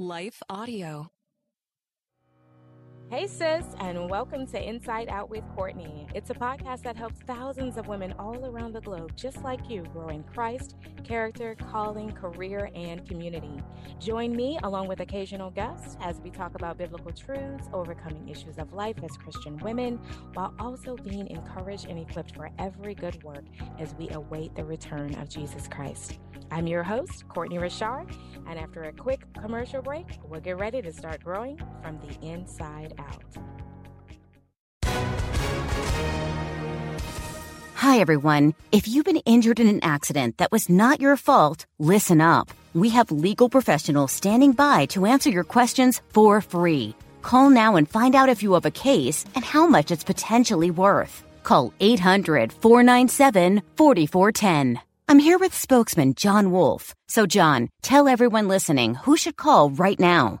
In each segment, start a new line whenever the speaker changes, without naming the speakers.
Life Audio.
Hey, sis, and welcome to Inside Out with Courtnaye. It's a podcast that helps thousands of women all around the globe, just like you, grow in Christ, character, calling, career, and community. Join me along with occasional guests as we talk about biblical truths, overcoming issues of life as Christian women, while also being encouraged and equipped for every good work as we await the return of Jesus Christ. I'm your host, Courtnaye Richard, and after a quick commercial break, we'll get ready to start growing from the inside out.
Hi, everyone. If you've been injured in an accident that was not your fault, listen up. We have legal professionals standing by to answer your questions for free. Call now and find out if you have a case and how much it's potentially worth. Call 800 497 4410. I'm here with spokesman John Wolf. So, John, tell everyone listening who should call right now.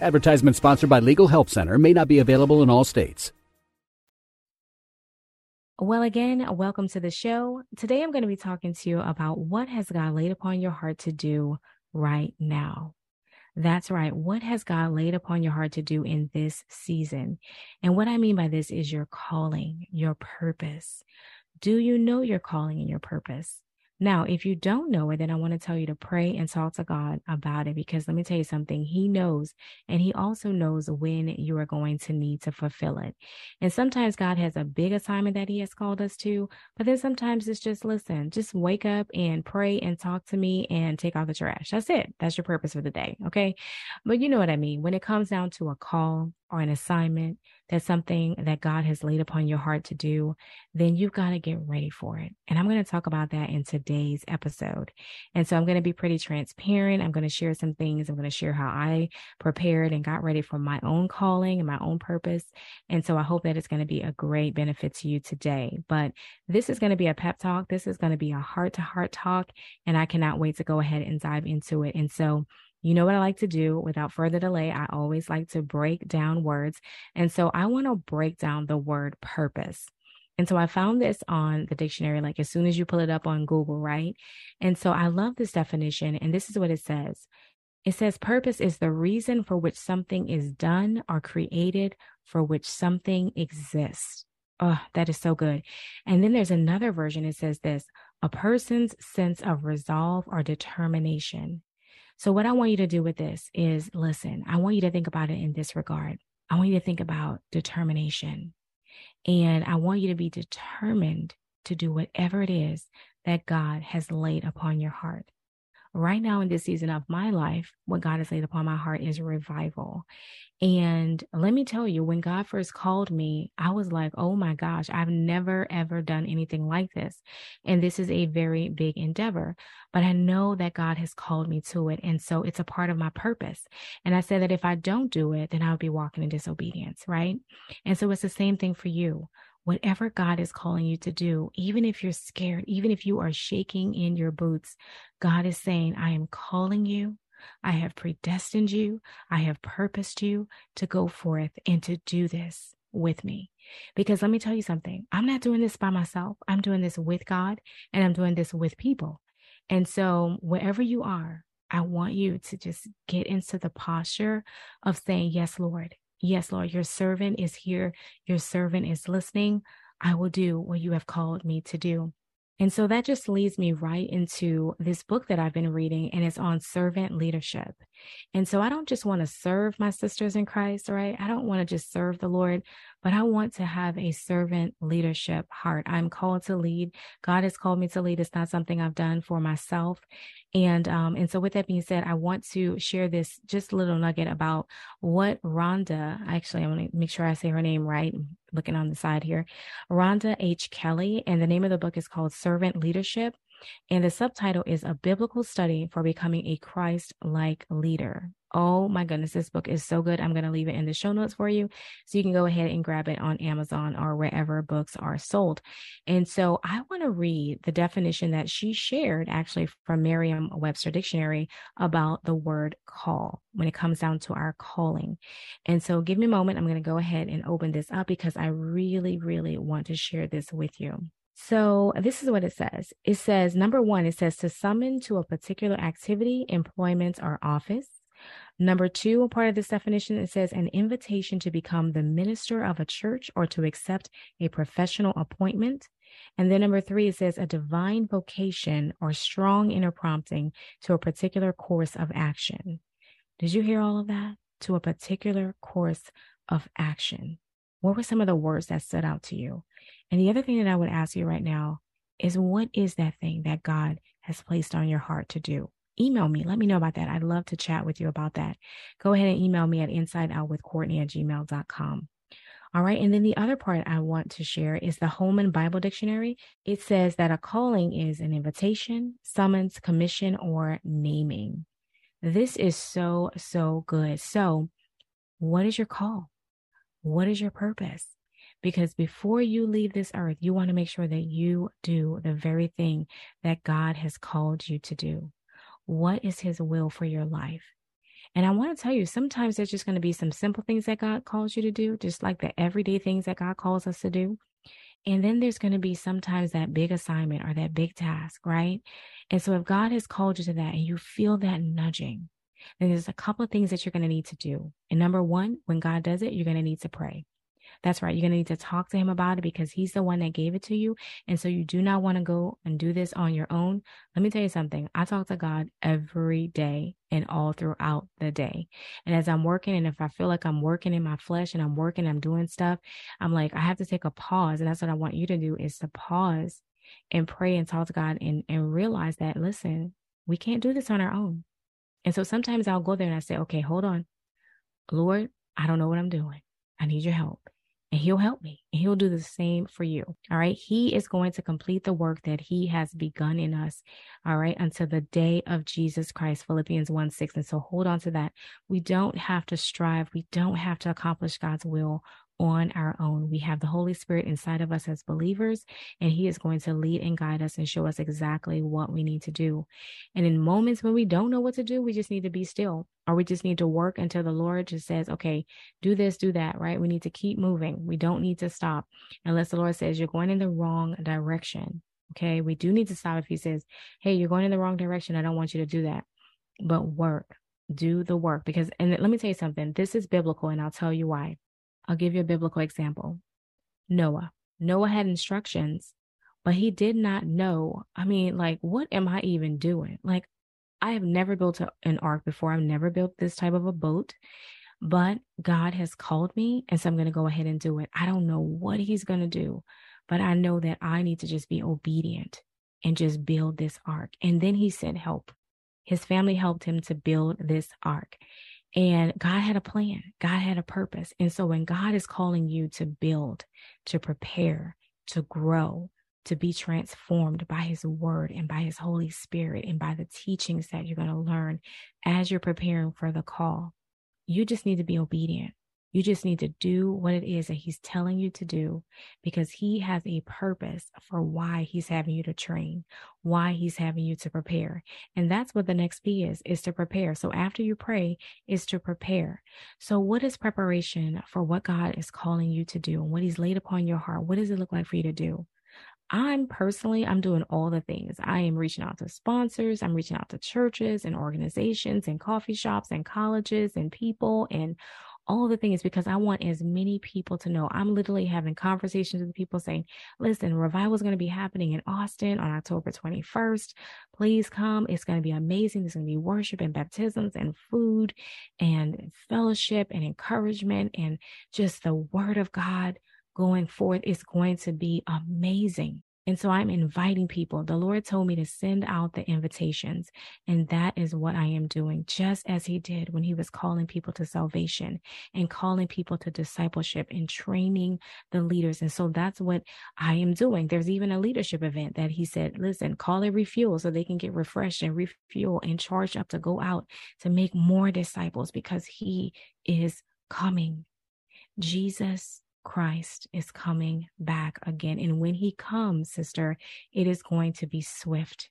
Advertisement sponsored by Legal Help Center may not be available in all states.
Well, again, welcome to the show. Today I'm going to be talking to you about what has God laid upon your heart to do right now. That's right. What has God laid upon your heart to do in this season? And what I mean by this is your calling, your purpose. Do you know your calling and your purpose? Now, if you don't know it, then I want to tell you to pray and talk to God about it because let me tell you something. He knows, and He also knows when you are going to need to fulfill it. And sometimes God has a big assignment that He has called us to, but then sometimes it's just listen, just wake up and pray and talk to me and take out the trash. That's it. That's your purpose for the day. Okay. But you know what I mean. When it comes down to a call or an assignment, that's something that God has laid upon your heart to do, then you've got to get ready for it. And I'm going to talk about that in today's episode. And so I'm going to be pretty transparent. I'm going to share some things. I'm going to share how I prepared and got ready for my own calling and my own purpose. And so I hope that it's going to be a great benefit to you today. But this is going to be a pep talk. This is going to be a heart to heart talk. And I cannot wait to go ahead and dive into it. And so you know what I like to do without further delay? I always like to break down words. And so I want to break down the word purpose. And so I found this on the dictionary, like as soon as you pull it up on Google, right? And so I love this definition. And this is what it says it says, purpose is the reason for which something is done or created, for which something exists. Oh, that is so good. And then there's another version. It says this a person's sense of resolve or determination. So, what I want you to do with this is listen, I want you to think about it in this regard. I want you to think about determination. And I want you to be determined to do whatever it is that God has laid upon your heart right now in this season of my life, what God has laid upon my heart is revival. And let me tell you, when God first called me, I was like, oh my gosh, I've never ever done anything like this. And this is a very big endeavor, but I know that God has called me to it. And so it's a part of my purpose. And I said that if I don't do it, then I'll be walking in disobedience, right? And so it's the same thing for you whatever God is calling you to do, even if you're scared, even if you are shaking in your boots, God is saying, I am calling you. I have predestined you. I have purposed you to go forth and to do this with me. Because let me tell you something I'm not doing this by myself. I'm doing this with God and I'm doing this with people. And so, wherever you are, I want you to just get into the posture of saying, Yes, Lord. Yes, Lord, your servant is here. Your servant is listening. I will do what you have called me to do. And so that just leads me right into this book that I've been reading, and it's on servant leadership. And so I don't just want to serve my sisters in Christ, right? I don't want to just serve the Lord, but I want to have a servant leadership heart. I'm called to lead. God has called me to lead. It's not something I've done for myself. And um, and so with that being said, I want to share this just little nugget about what Rhonda, actually I want to make sure I say her name right, looking on the side here. Rhonda H. Kelley, and the name of the book is called Servant Leadership And the subtitle is A Biblical Study for Becoming a Christ like Leader. Oh my goodness, this book is so good. I'm going to leave it in the show notes for you so you can go ahead and grab it on Amazon or wherever books are sold. And so I want to read the definition that she shared actually from Merriam Webster Dictionary about the word call when it comes down to our calling. And so give me a moment. I'm going to go ahead and open this up because I really, really want to share this with you. So this is what it says. It says, number one, it says to summon to a particular activity, employment, or office. Number two, part of this definition, it says an invitation to become the minister of a church or to accept a professional appointment. And then number three, it says a divine vocation or strong inner prompting to a particular course of action. Did you hear all of that? To a particular course of action. What were some of the words that stood out to you? And the other thing that I would ask you right now is what is that thing that God has placed on your heart to do? email me. Let me know about that. I'd love to chat with you about that. Go ahead and email me at insideoutwithcourtnaye at gmail.com. All right. And then the other part I want to share is the Holman Bible Dictionary. It says that a calling is an invitation, summons, commission, or naming. This is so, so good. So, what is your call? What is your purpose? Because before you leave this earth, you want to make sure that you do the very thing that God has called you to do. What is His will for your life? And I want to tell you, sometimes there's just going to be some simple things that God calls you to do, just like the everyday things that God calls us to do. And then there's going to be sometimes that big assignment or that big task, right? And so if God has called you to that and you feel that nudging, then there's a couple of things that you're going to need to do. And number one, when God does it, you're going to need to pray. That's right. You're going to need to talk to him about it because he's the one that gave it to you. And so you do not want to go and do this on your own. Let me tell you something. I talk to God every day and all throughout the day. And as I'm working, and if I feel like I'm working in my flesh and I'm working, I'm doing stuff, I'm like, I have to take a pause. And that's what I want you to do is to pause and pray and talk to God and, and realize that, listen, we can't do this on our own. And so sometimes I'll go there and I say, okay, hold on. Lord, I don't know what I'm doing. I need your help and he'll help me and he'll do the same for you. All right. He is going to complete the work that he has begun in us. All right. Until the day of Jesus Christ, Philippians 1 6. And so hold on to that. We don't have to strive. We don't have to accomplish God's will on our own. We have the Holy Spirit inside of us as believers, and He is going to lead and guide us and show us exactly what we need to do. And in moments when we don't know what to do, we just need to be still, or we just need to work until the Lord just says, okay, do this, do that, right? We need to keep moving. We don't need to stop unless the Lord says you're going in the wrong direction. Okay. We do need to stop if He says, hey, you're going in the wrong direction. I don't want you to do that. But work, do the work because, and let me tell you something, this is biblical, and I'll tell you why. I'll give you a biblical example. Noah. Noah had instructions, but he did not know. I mean, like, what am I even doing? Like, I have never built a, an ark before. I've never built this type of a boat, but God has called me. And so I'm going to go ahead and do it. I don't know what he's going to do, but I know that I need to just be obedient and just build this ark. And then he sent help. His family helped him to build this ark. And God had a plan, God had a purpose. And so when God is calling you to build, to prepare, to grow, to be transformed by his word and by his Holy Spirit and by the teachings that you're going to learn as you're preparing for the call, you just need to be obedient. You just need to do what it is that he's telling you to do because he has a purpose for why he's having you to train, why he's having you to prepare. And that's what the next P is, is to prepare. So after you pray is to prepare. So what is preparation for what God is calling you to do and what he's laid upon your heart? What does it look like for you to do? I'm personally, I'm doing all the things. I am reaching out to sponsors. I'm reaching out to churches and organizations and coffee shops and colleges and people and all the things because I want as many people to know. I'm literally having conversations with people saying, listen, revival is going to be happening in Austin on October 21st. Please come. It's going to be amazing. There's going to be worship and baptisms and food and fellowship and encouragement and just the word of God going forth is going to be amazing. And so I'm inviting people. The Lord told me to send out the invitations. And that is what I am doing, just as He did when He was calling people to salvation and calling people to discipleship and training the leaders. And so that's what I am doing. There's even a leadership event that He said, listen, call it refuel so they can get refreshed and refuel and charged up to go out to make more disciples because He is coming. Jesus Christ is coming back again. And when he comes, sister, it is going to be swift.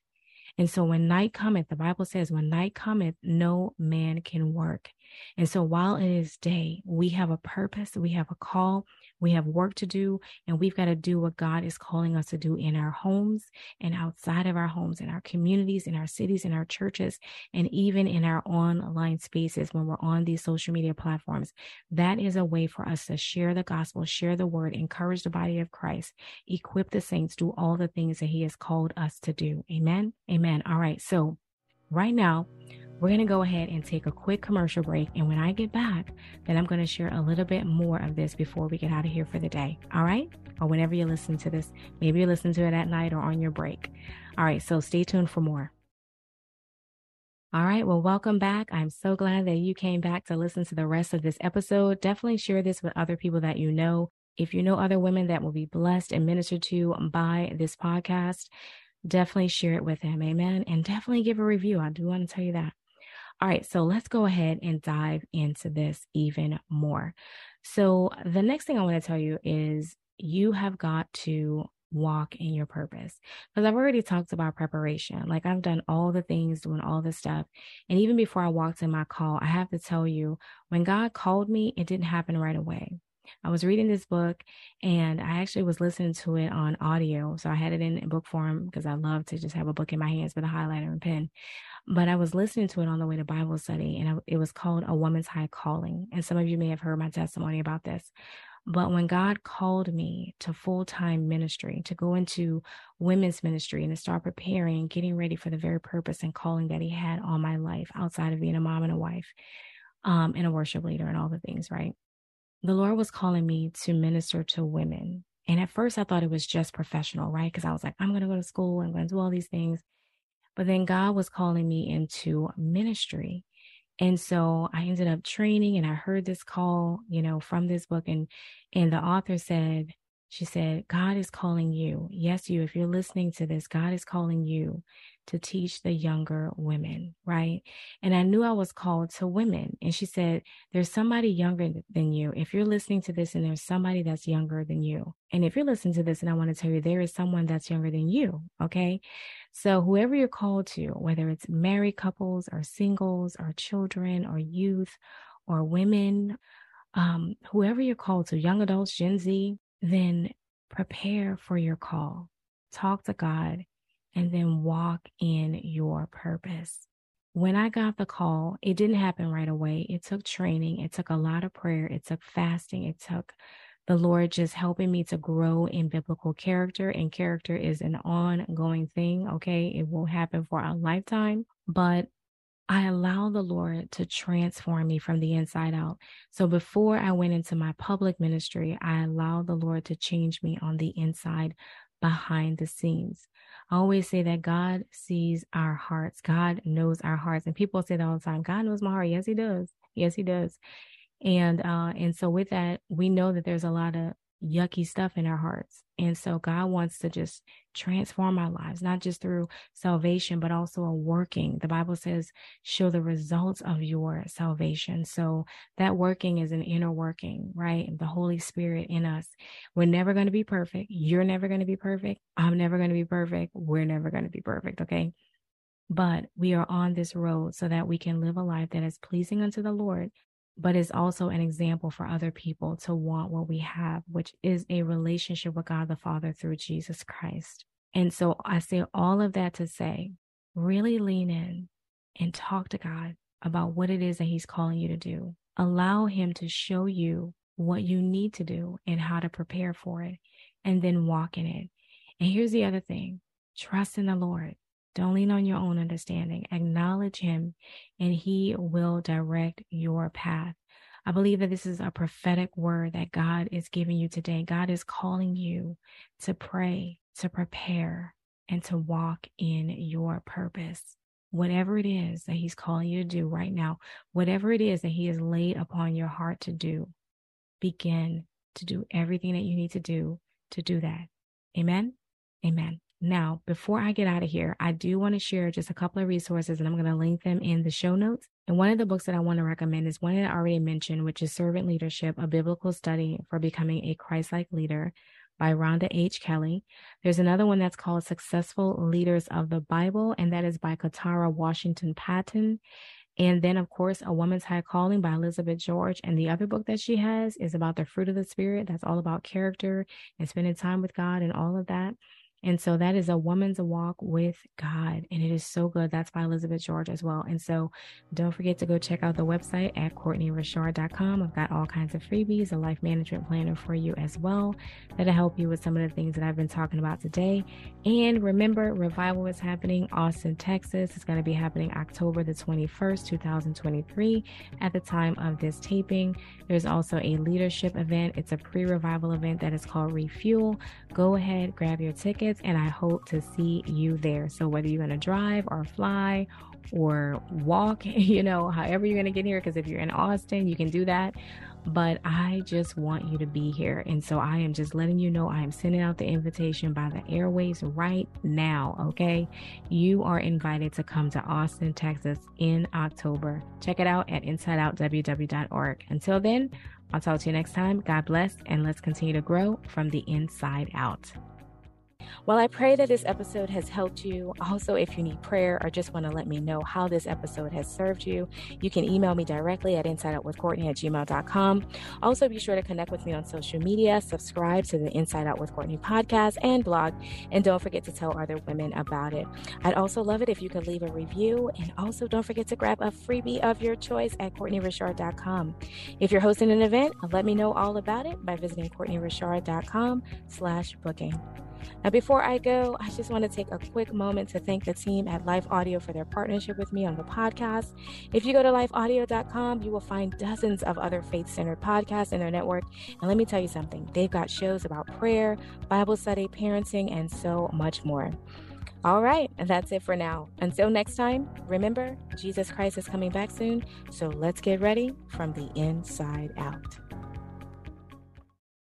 And so when night cometh, the Bible says, when night cometh, no man can work. And so while it is day, we have a purpose, we have a call, we have work to do, and we've got to do what God is calling us to do in our homes and outside of our homes, in our communities, in our cities, in our churches, and even in our online spaces when we're on these social media platforms. That is a way for us to share the gospel, share the word, encourage the body of Christ, equip the saints, do all the things that He has called us to do. Amen. Amen. All right. So, right now, we're going to go ahead and take a quick commercial break. And when I get back, then I'm going to share a little bit more of this before we get out of here for the day. All right? Or whenever you listen to this, maybe you listen to it at night or on your break. All right. So stay tuned for more. All right. Well, welcome back. I'm so glad that you came back to listen to the rest of this episode. Definitely share this with other people that you know. If you know other women that will be blessed and ministered to by this podcast, definitely share it with them. Amen. And definitely give a review. I do want to tell you that. All right, so let's go ahead and dive into this even more. So, the next thing I want to tell you is you have got to walk in your purpose. Because I've already talked about preparation. Like I've done all the things, doing all the stuff. And even before I walked in my call, I have to tell you, when God called me, it didn't happen right away. I was reading this book and I actually was listening to it on audio. So I had it in book form because I love to just have a book in my hands with a highlighter and pen. But I was listening to it on the way to Bible study, and it was called A Woman's High Calling. And some of you may have heard my testimony about this. But when God called me to full time ministry, to go into women's ministry and to start preparing, getting ready for the very purpose and calling that He had on my life outside of being a mom and a wife um, and a worship leader and all the things, right? The Lord was calling me to minister to women. And at first, I thought it was just professional, right? Because I was like, I'm going to go to school, I'm going to do all these things. But then God was calling me into ministry. And so I ended up training and I heard this call, you know, from this book and and the author said, she said, God is calling you. Yes, you, if you're listening to this, God is calling you to teach the younger women, right? And I knew I was called to women. And she said, There's somebody younger than you. If you're listening to this and there's somebody that's younger than you, and if you're listening to this and I want to tell you, there is someone that's younger than you, okay? So, whoever you're called to, whether it's married couples or singles or children or youth or women, um, whoever you're called to, young adults, Gen Z, then prepare for your call. Talk to God and then walk in your purpose. When I got the call, it didn't happen right away. It took training, it took a lot of prayer, it took fasting, it took the Lord just helping me to grow in biblical character. And character is an ongoing thing, okay? It won't happen for a lifetime, but I allow the Lord to transform me from the inside out. So before I went into my public ministry, I allowed the Lord to change me on the inside behind the scenes. I always say that God sees our hearts. God knows our hearts. And people say that all the time. God knows my heart. Yes, he does. Yes, he does. And uh and so with that, we know that there's a lot of yucky stuff in our hearts. And so God wants to just transform our lives, not just through salvation, but also a working. The Bible says, show the results of your salvation. So that working is an inner working, right? The Holy Spirit in us. We're never going to be perfect. You're never going to be perfect. I'm never going to be perfect. We're never going to be perfect. Okay. But we are on this road so that we can live a life that is pleasing unto the Lord, but is also an example for other people to want what we have, which is a relationship with God the Father through Jesus Christ. And so I say all of that to say, really lean in and talk to God about what it is that He's calling you to do. Allow Him to show you what you need to do and how to prepare for it, and then walk in it. And here's the other thing trust in the Lord. Don't lean on your own understanding. Acknowledge Him, and He will direct your path. I believe that this is a prophetic word that God is giving you today. God is calling you to pray, to prepare and to walk in your purpose. Whatever it is that He's calling you to do right now, whatever it is that He has laid upon your heart to do, begin to do everything that you need to do to do that. Amen. Amen. Now, before I get out of here, I do want to share just a couple of resources and I'm going to link them in the show notes. And one of the books that I want to recommend is one that I already mentioned, which is Servant Leadership, a biblical study for becoming a Christ like leader by Rhonda H. Kelley. There's another one that's called Successful Leaders of the Bible, and that is by Katara Washington Patton. And then, of course, A Woman's High Calling by Elizabeth George. And the other book that she has is about the fruit of the Spirit. That's all about character and spending time with God and all of that. And so that is a woman's walk with God. And it is so good. That's by Elizabeth George as well. And so don't forget to go check out the website at CourtnayeRichard.com. I've got all kinds of freebies, a life management planner for you as well that'll help you with some of the things that I've been talking about today. And remember, revival is happening Austin, Texas. It's going to be happening October the 21st, 2023 at the time of this taping. There's also a leadership event. It's a pre-revival event that is called Refuel. Go ahead, grab your ticket tickets, and I hope to see you there. So, whether you're going to drive or fly or walk, you know, however you're going to get here, because if you're in Austin, you can do that. But I just want you to be here. And so I am just letting you know I am sending out the invitation by the airways right now. Okay. You are invited to come to Austin, Texas in October. Check it out at insideoutww.org. Until then, I'll talk to you next time. God bless, and let's continue to grow from the inside out. Well, I pray that this episode has helped you. Also, if you need prayer or just want to let me know how this episode has served you, you can email me directly at insideoutwithcourtnaye at gmail.com. Also, be sure to connect with me on social media, subscribe to the Inside Out with Courtnaye podcast and blog, and don't forget to tell other women about it. I'd also love it if you could leave a review, and also don't forget to grab a freebie of your choice at CourtnayeRichard.com. If you're hosting an event, let me know all about it by visiting CourtnayeRichard.com slash booking. Now, before I go, I just want to take a quick moment to thank the team at Life Audio for their partnership with me on the podcast. If you go to lifeaudio.com, you will find dozens of other faith centered podcasts in their network. And let me tell you something they've got shows about prayer, Bible study, parenting, and so much more. All right, and that's it for now. Until next time, remember, Jesus Christ is coming back soon, so let's get ready from the inside out.